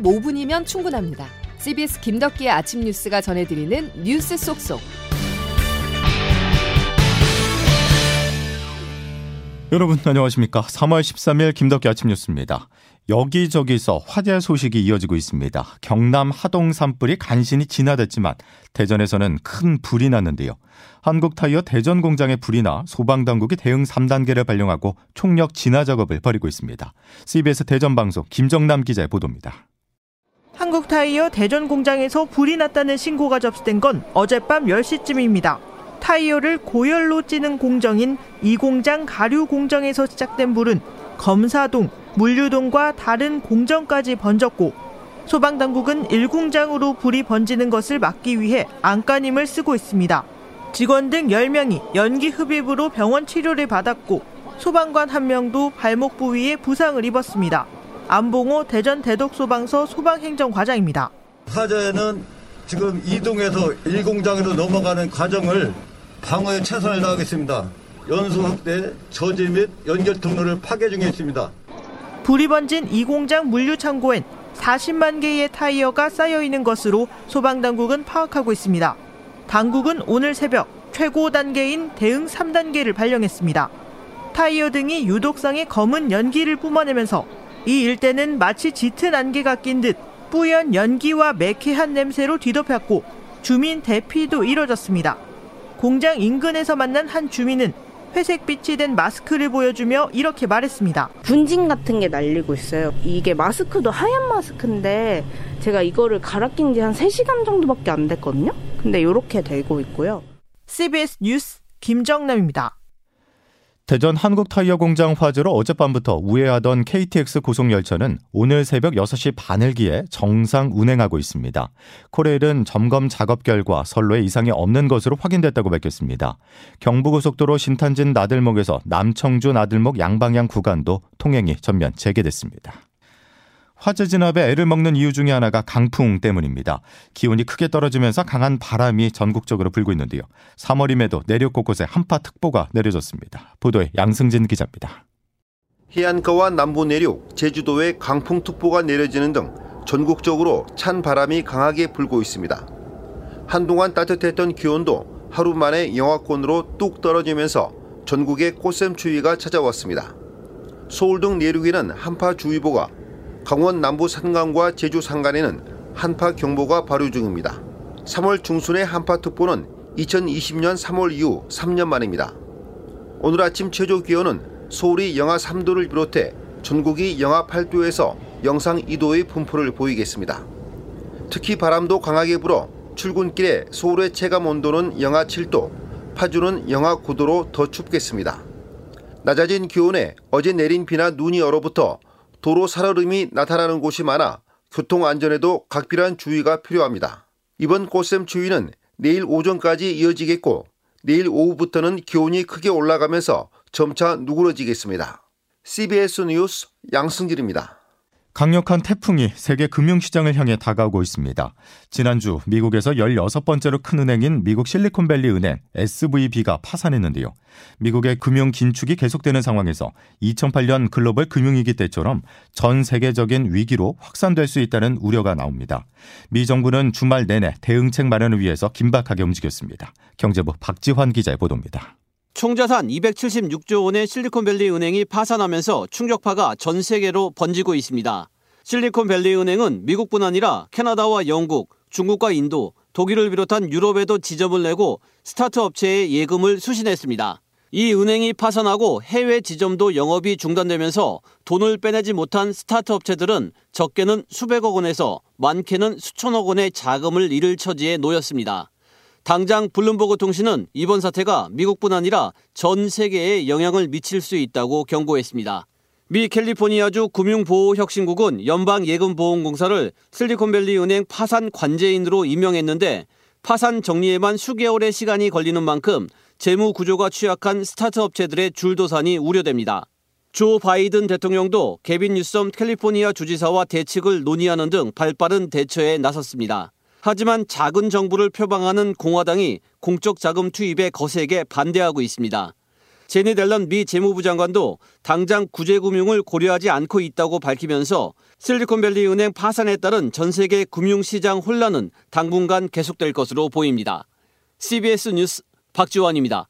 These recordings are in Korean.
45분이면 충분합니다. CBS 김덕기의 아침 뉴스가 전해드리는 뉴스 속속. 여러분 안녕하십니까? 3월 13일 김덕기 아침 뉴스입니다. 여기저기서 화재 소식이 이어지고 있습니다. 경남 하동 산불이 간신히 진화됐지만 대전에서는 큰 불이 났는데요. 한국타이어 대전 공장에 불이 나 소방당국이 대응 3단계를 발령하고 총력 진화 작업을 벌이고 있습니다. CBS 대전 방송 김정남 기자의 보도입니다. 한국타이어 대전 공장에서 불이 났다는 신고가 접수된 건 어젯밤 10시쯤입니다. 타이어를 고열로 찌는 공정인 이 공장 가류 공정에서 시작된 불은 검사동, 물류동과 다른 공정까지 번졌고 소방당국은 1공장으로 불이 번지는 것을 막기 위해 안간힘을 쓰고 있습니다. 직원 등 10명이 연기 흡입으로 병원 치료를 받았고 소방관 1명도 발목 부위에 부상을 입었습니다. 안봉호 대전 대덕소방서 소방행정과장입니다. 화재는 지금 이동해서 1공장으로 넘어가는 과정을 방어에 최선을 다하겠습니다. 연소 확대, 저지 및 연결 통로를 파괴 중에 있습니다. 불이 번진 이 공장 물류 창고엔 40만 개의 타이어가 쌓여 있는 것으로 소방 당국은 파악하고 있습니다. 당국은 오늘 새벽 최고 단계인 대응 3단계를 발령했습니다. 타이어 등이 유독성의 검은 연기를 뿜어내면서 이 일대는 마치 짙은 안개가 낀 듯 뿌연 연기와 매캐한 냄새로 뒤덮였고 주민 대피도 이뤄졌습니다. 공장 인근에서 만난 한 주민은 회색빛이 된 마스크를 보여주며 이렇게 말했습니다. 분진 같은 게 날리고 있어요. 이게 마스크도 하얀 마스크인데 제가 이거를 갈아 낀 지 한 3시간 정도밖에 안 됐거든요. 근데 이렇게 되고 있고요. CBS 뉴스 김정남입니다. 대전 한국타이어 공장 화재로 어젯밤부터 우회하던 KTX 고속열차는 오늘 새벽 6시 반을 기해 정상 운행하고 있습니다. 코레일은 점검 작업 결과 선로에 이상이 없는 것으로 확인됐다고 밝혔습니다. 경부고속도로 신탄진 나들목에서 남청주 나들목 양방향 구간도 통행이 전면 재개됐습니다. 화재 진압에 애를 먹는 이유 중에 하나가 강풍 때문입니다. 기온이 크게 떨어지면서 강한 바람이 전국적으로 불고 있는데요. 3월임에도 내륙 곳곳에 한파특보가 내려졌습니다. 보도에 양승진 기자입니다. 해안가와 남부 내륙, 제주도에 강풍특보가 내려지는 등 전국적으로 찬 바람이 강하게 불고 있습니다. 한동안 따뜻했던 기온도 하루 만에 영하권으로 뚝 떨어지면서 전국에 꽃샘 추위가 찾아왔습니다. 서울 등 내륙에는 한파주의보가 강원 남부 산간과 제주 산간에는 한파 경보가 발효 중입니다. 3월 중순의 한파특보는 2020년 3월 이후 3년 만입니다. 오늘 아침 최저 기온은 서울이 영하 3도를 비롯해 전국이 영하 8도에서 영상 2도의 분포를 보이겠습니다. 특히 바람도 강하게 불어 출근길에 서울의 체감 온도는 영하 7도, 파주는 영하 9도로 더 춥겠습니다. 낮아진 기온에 어제 내린 비나 눈이 얼어붙어 도로 살얼음이 나타나는 곳이 많아 교통 안전에도 각별한 주의가 필요합니다. 이번 꽃샘 추위는 내일 오전까지 이어지겠고 내일 오후부터는 기온이 크게 올라가면서 점차 누그러지겠습니다. CBS 뉴스 양승길입니다. 강력한 태풍이 세계 금융시장을 향해 다가오고 있습니다. 지난주 미국에서 16번째로 큰 은행인 미국 실리콘밸리 은행 SVB가 파산했는데요. 미국의 금융 긴축이 계속되는 상황에서 2008년 글로벌 금융위기 때처럼 전 세계적인 위기로 확산될 수 있다는 우려가 나옵니다. 미 정부는 주말 내내 대응책 마련을 위해서 긴박하게 움직였습니다. 경제부 박지환 기자의 보도입니다. 총자산 276조 원의 실리콘밸리 은행이 파산하면서 충격파가 전 세계로 번지고 있습니다. 실리콘밸리 은행은 미국뿐 아니라 캐나다와 영국, 중국과 인도, 독일을 비롯한 유럽에도 지점을 내고 스타트 업체에 예금을 수신했습니다. 이 은행이 파산하고 해외 지점도 영업이 중단되면서 돈을 빼내지 못한 스타트 업체들은 적게는 수백억 원에서 많게는 수천억 원의 자금을 잃을 처지에 놓였습니다. 당장 블룸버그 통신은 이번 사태가 미국뿐 아니라 전 세계에 영향을 미칠 수 있다고 경고했습니다. 미 캘리포니아주 금융보호혁신국은 연방예금보험공사를 실리콘밸리 은행 파산 관제인으로 임명했는데 파산 정리에만 수개월의 시간이 걸리는 만큼 재무 구조가 취약한 스타트 업체들의 줄도산이 우려됩니다. 조 바이든 대통령도 개빈 뉴섬 캘리포니아 주지사와 대책을 논의하는 등 발빠른 대처에 나섰습니다. 하지만 작은 정부를 표방하는 공화당이 공적 자금 투입에 거세게 반대하고 있습니다. 재닛 옐런 미 재무부 장관도 당장 구제금융을 고려하지 않고 있다고 밝히면서 실리콘밸리 은행 파산에 따른 전 세계 금융시장 혼란은 당분간 계속될 것으로 보입니다. CBS 뉴스 박지원입니다.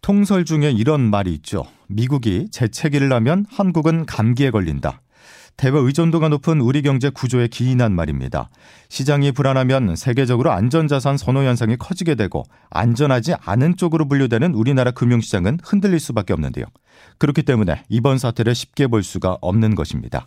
통설 중에 이런 말이 있죠. 미국이 재채기를 하면 한국은 감기에 걸린다. 대외 의존도가 높은 우리 경제 구조에 기인한 말입니다. 시장이 불안하면 세계적으로 안전자산 선호 현상이 커지게 되고 안전하지 않은 쪽으로 분류되는 우리나라 금융시장은 흔들릴 수밖에 없는데요. 그렇기 때문에 이번 사태를 쉽게 볼 수가 없는 것입니다.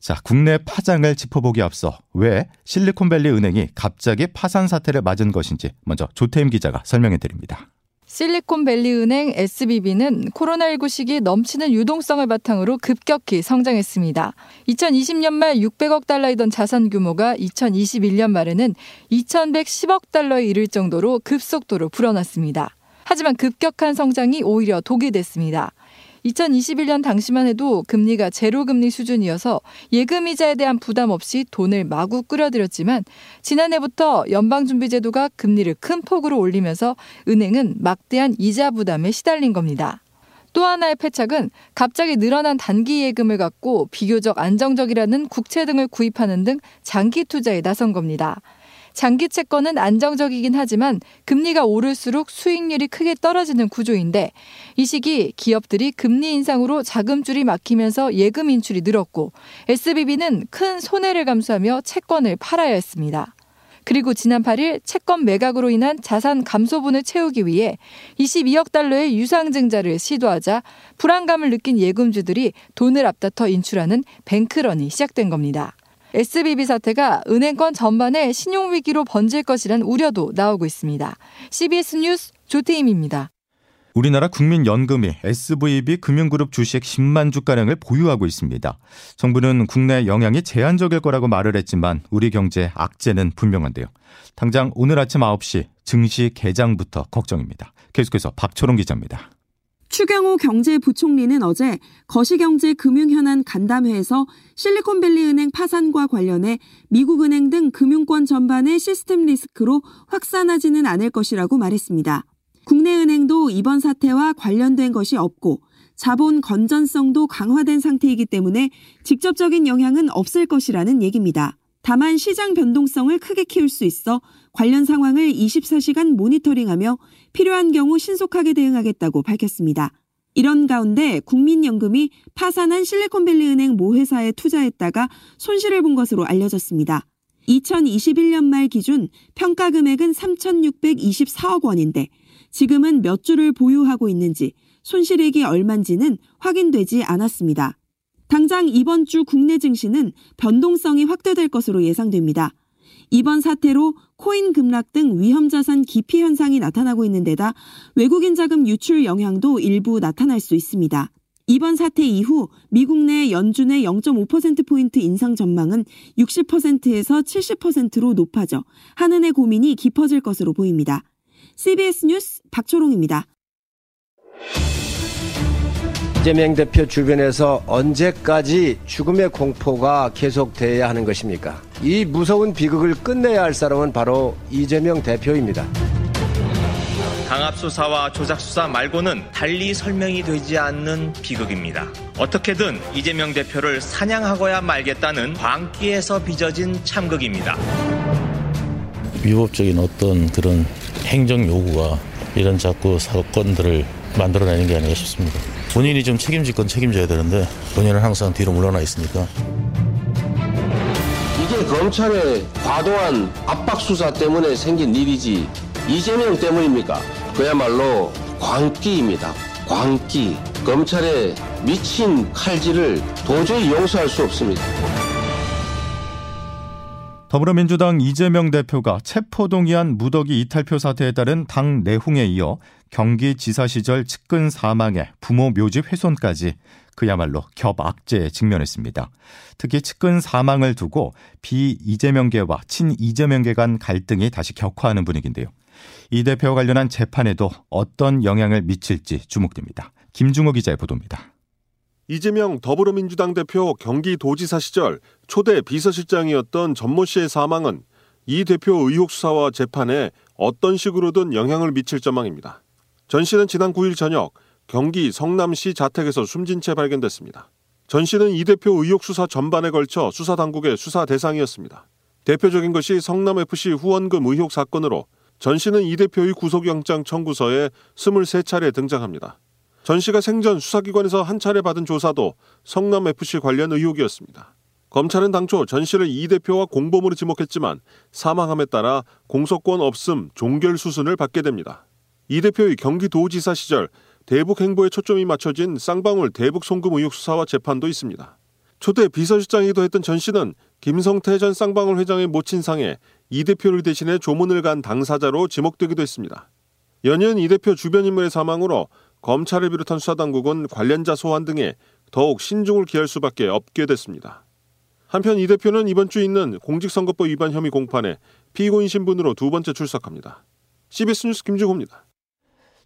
자, 국내 파장을 짚어보기 앞서 왜 실리콘밸리 은행이 갑자기 파산 사태를 맞은 것인지 먼저 조태임 기자가 설명해 드립니다. 실리콘밸리은행 SBB는 코로나19 시기 넘치는 유동성을 바탕으로 급격히 성장했습니다. 2020년 말 600억 달러이던 자산 규모가 2021년 말에는 2110억 달러에 이를 정도로 급속도로 불어났습니다. 하지만 급격한 성장이 오히려 독이 됐습니다. 2021년 당시만 해도 금리가 제로 금리 수준이어서 예금 이자에 대한 부담 없이 돈을 마구 끌어들였지만 지난해부터 연방준비제도가 금리를 큰 폭으로 올리면서 은행은 막대한 이자 부담에 시달린 겁니다. 또 하나의 패착은 갑자기 늘어난 단기 예금을 갖고 비교적 안정적이라는 국채 등을 구입하는 등 장기 투자에 나선 겁니다. 장기 채권은 안정적이긴 하지만 금리가 오를수록 수익률이 크게 떨어지는 구조인데 이 시기 기업들이 금리 인상으로 자금줄이 막히면서 예금 인출이 늘었고 SBB는 큰 손해를 감수하며 채권을 팔아야 했습니다. 그리고 지난 8일 채권 매각으로 인한 자산 감소분을 채우기 위해 22억 달러의 유상증자를 시도하자 불안감을 느낀 예금주들이 돈을 앞다퉈 인출하는 뱅크런이 시작된 겁니다. SBB 사태가 은행권 전반에 신용위기로 번질 것이란 우려도 나오고 있습니다. CBS 뉴스 조태임입니다. 우리나라 국민연금이 SVB 금융그룹 주식 10만 주가량을 보유하고 있습니다. 정부는 국내 영향이 제한적일 거라고 말을 했지만 우리 경제 악재는 분명한데요. 당장 오늘 아침 9시 증시 개장부터 걱정입니다. 계속해서 박초롱 기자입니다. 추경호 경제부총리는 어제 거시경제 금융현안 간담회에서 실리콘밸리은행 파산과 관련해 미국은행 등 금융권 전반의 시스템 리스크로 확산하지는 않을 것이라고 말했습니다. 국내 은행도 이번 사태와 관련된 것이 없고 자본 건전성도 강화된 상태이기 때문에 직접적인 영향은 없을 것이라는 얘기입니다. 다만 시장 변동성을 크게 키울 수 있어 관련 상황을 24시간 모니터링하며 필요한 경우 신속하게 대응하겠다고 밝혔습니다. 이런 가운데 국민연금이 파산한 실리콘밸리 은행 모 회사에 투자했다가 손실을 본 것으로 알려졌습니다. 2021년 말 기준 평가 금액은 3,624억 원인데 지금은 몇 주를 보유하고 있는지 손실액이 얼만지는 확인되지 않았습니다. 당장 이번 주 국내 증시는 변동성이 확대될 것으로 예상됩니다. 이번 사태로 코인 급락 등 위험 자산 기피 현상이 나타나고 있는 데다 외국인 자금 유출 영향도 일부 나타날 수 있습니다. 이번 사태 이후 미국 내 연준의 0.5%포인트 인상 전망은 60%에서 70%로 높아져 한은의 고민이 깊어질 것으로 보입니다. CBS 뉴스 박초롱입니다. 이재명 대표 주변에서 언제까지 죽음의 공포가 계속돼야 하는 것입니까? 이 무서운 비극을 끝내야 할 사람은 바로 이재명 대표입니다. 강압 수사와 조작 수사 말고는 달리 설명이 되지 않는 비극입니다. 어떻게든 이재명 대표를 사냥하고야 말겠다는 광기에서 빚어진 참극입니다. 위법적인 어떤 그런 행정 요구가 이런 자꾸 사건들을 만들어내는 게 아닌가 싶습니다. 본인이 좀 책임질 건 책임져야 되는데 본인은 항상 뒤로 물러나 있으니까. 이게 검찰의 과도한 압박 수사 때문에 생긴 일이지 이재명 때문입니까? 그야말로 광기입니다. 광기. 검찰의 미친 칼질을 도저히 용서할 수 없습니다. 더불어민주당 이재명 대표가 체포동의안 무더기 이탈표 사태에 따른 당 내홍에 이어 경기지사 시절 측근 사망에 부모 묘지 훼손까지 그야말로 겹악재에 직면했습니다. 특히 측근 사망을 두고 비이재명계와 친이재명계 간 갈등이 다시 격화하는 분위기인데요. 이 대표와 관련한 재판에도 어떤 영향을 미칠지 주목됩니다. 김중호 기자의 보도입니다. 이재명 더불어민주당 대표 경기도지사 시절 초대 비서실장이었던 전모 씨의 사망은 이 대표 의혹 수사와 재판에 어떤 식으로든 영향을 미칠 전망입니다. 전 씨는 지난 9일 저녁 경기 성남시 자택에서 숨진 채 발견됐습니다. 전 씨는 이 대표 의혹 수사 전반에 걸쳐 수사 당국의 수사 대상이었습니다. 대표적인 것이 성남FC 후원금 의혹 사건으로 전 씨는 이 대표의 구속영장 청구서에 23차례 등장합니다. 전 씨가 생전 수사기관에서 한 차례 받은 조사도 성남FC 관련 의혹이었습니다. 검찰은 당초 전 씨를 이 대표와 공범으로 지목했지만 사망함에 따라 공소권 없음 종결 수순을 받게 됩니다. 이 대표의 경기도지사 시절 대북 행보에 초점이 맞춰진 쌍방울 대북 송금 의혹 수사와 재판도 있습니다. 초대 비서실장이기도 했던 전 씨는 김성태 전 쌍방울 회장의 모친상에 이 대표를 대신해 조문을 간 당사자로 지목되기도 했습니다. 연이은 이 대표 주변 인물의 사망으로 검찰을 비롯한 수사당국은 관련자 소환 등에 더욱 신중을 기할 수밖에 없게 됐습니다. 한편 이 대표는 이번 주 있는 공직선거법 위반 혐의 공판에 피고인 신분으로 두 번째 출석합니다. CBS 뉴스 김주호입니다.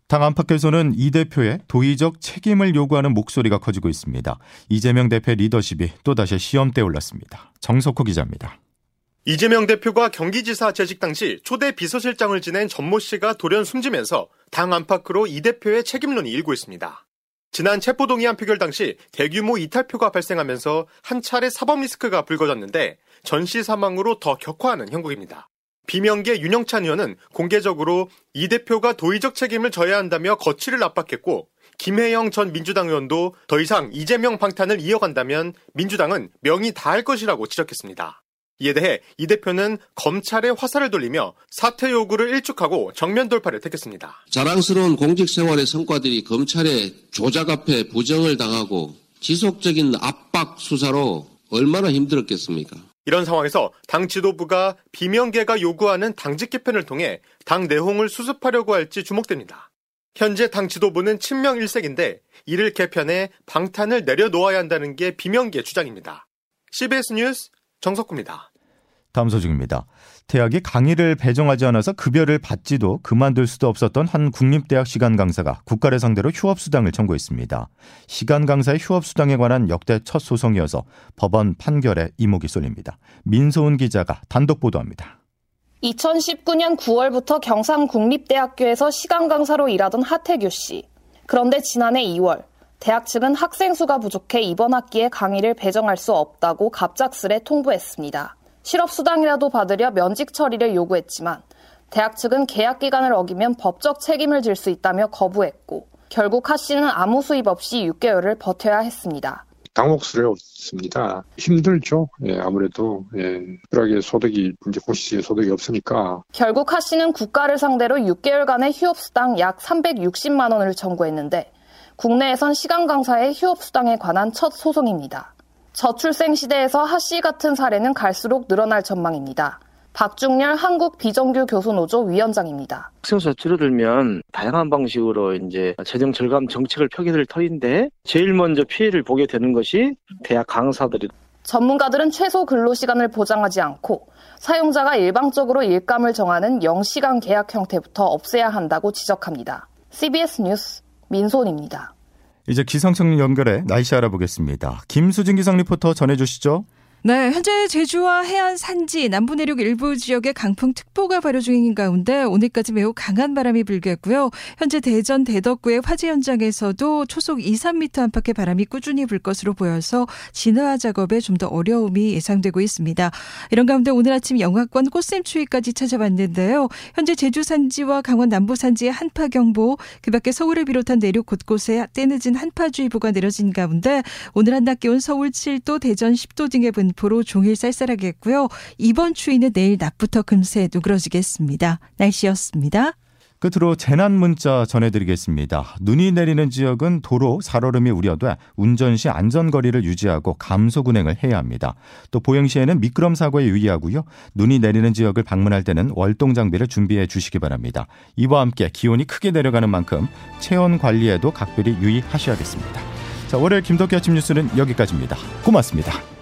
당 안팎에서는 이 대표의 도의적 책임을 요구하는 목소리가 커지고 있습니다. 이재명 대표 리더십이 또다시 시험대에 올랐습니다. 정석호 기자입니다. 이재명 대표가 경기지사 재직 당시 초대 비서실장을 지낸 전모 씨가 돌연 숨지면서 당 안팎으로 이 대표의 책임론이 일고 있습니다. 지난 체포동의안 표결 당시 대규모 이탈표가 발생하면서 한 차례 사법 리스크가 불거졌는데 전씨 사망으로 더 격화하는 형국입니다. 비명계 윤영찬 의원은 공개적으로 이 대표가 도의적 책임을 져야 한다며 거취를 압박했고 김혜영 전 민주당 의원도 더 이상 이재명 방탄을 이어간다면 민주당은 명이 다할 것이라고 지적했습니다. 이에 대해 이 대표는 검찰에 화살을 돌리며 사퇴 요구를 일축하고 정면 돌파를 택했습니다. 자랑스러운 공직 생활의 성과들이 검찰의 조작 앞에 부정을 당하고 지속적인 압박 수사로 얼마나 힘들었겠습니까? 이런 상황에서 당 지도부가 비명계가 요구하는 당직 개편을 통해 당 내홍을 수습하려고 할지 주목됩니다. 현재 당 지도부는 친명 일색인데 이를 개편해 방탄을 내려놓아야 한다는 게 비명계 주장입니다. CBS 뉴스 정석구입니다. 다음 소식입니다. 대학이 강의를 배정하지 않아서 급여를 받지도 그만둘 수도 없었던 한 국립대학 시간 강사가 국가를 상대로 휴업 수당을 청구했습니다. 시간 강사의 휴업 수당에 관한 역대 첫 소송이어서 법원 판결에 이목이 쏠립니다. 민소은 기자가 단독 보도합니다. 2019년 9월부터 경상국립대학교에서 시간 강사로 일하던 하태규 씨. 그런데 지난해 2월 대학 측은 학생 수가 부족해 이번 학기에 강의를 배정할 수 없다고 갑작스레 통보했습니다. 실업수당이라도 받으려 면직 처리를 요구했지만 대학 측은 계약 기간을 어기면 법적 책임을 질 수 있다며 거부했고 결국 하 씨는 아무 수입 없이 6개월을 버텨야 했습니다. 당혹스러웠습니다. 힘들죠. 예, 아무래도 예, 특별하게 소득이 이제 고시지에 소득이 없으니까. 결국 하 씨는 국가를 상대로 6개월간의 휴업수당 약 360만 원을 청구했는데 국내에선 시간 강사의 휴업 수당에 관한 첫 소송입니다. 저출생 시대에서 하씨 같은 사례는 갈수록 늘어날 전망입니다. 박중렬 한국 비정규 교수노조 위원장입니다. 학생수가 줄어들면 다양한 방식으로 이제 재정 절감 정책을 펴게 될 터인데 제일 먼저 피해를 보게 되는 것이 대학 강사들이 전문가들은 최소 근로 시간을 보장하지 않고 사용자가 일방적으로 일감을 정하는 0시간 계약 형태부터 없애야 한다고 지적합니다. CBS 뉴스 민소입니다 이제 기상청 연결해 날씨 알아보겠습니다. 김수진 기상 리포터 전해주시죠. 네, 현재 제주와 해안 산지, 남부 내륙 일부 지역에 강풍특보가 발효 중인 가운데 오늘까지 매우 강한 바람이 불겠고요. 현재 대전 대덕구의 화재 현장에서도 초속 2, 3m 안팎의 바람이 꾸준히 불 것으로 보여서 진화 작업에 좀 더 어려움이 예상되고 있습니다. 이런 가운데 오늘 아침 영하권 꽃샘 추위까지 찾아봤는데요. 현재 제주 산지와 강원 남부 산지에 한파 경보, 그밖에 서울을 비롯한 내륙 곳곳에 때늦은 한파주의보가 내려진 가운데 오늘 한낮 기온 서울 7도, 대전 10도 등의 분 분포로 종일 쌀쌀하겠고요. 이번 추위는 내일 낮부터 금세 누그러지겠습니다. 날씨였습니다. 끝으로 재난 문자 전해드리겠습니다. 눈이 내리는 지역은 도로 살얼음이 우려돼 운전 시 안전거리를 유지하고 감속 운행을 해야 합니다. 또 보행 시에는 미끄럼 사고에 유의하고요. 눈이 내리는 지역을 방문할 때는 월동 장비를 준비해 주시기 바랍니다. 이와 함께 기온이 크게 내려가는 만큼 체온 관리에도 각별히 유의하셔야겠습니다. 자, 월요일 김덕기 아침 뉴스는 여기까지입니다. 고맙습니다.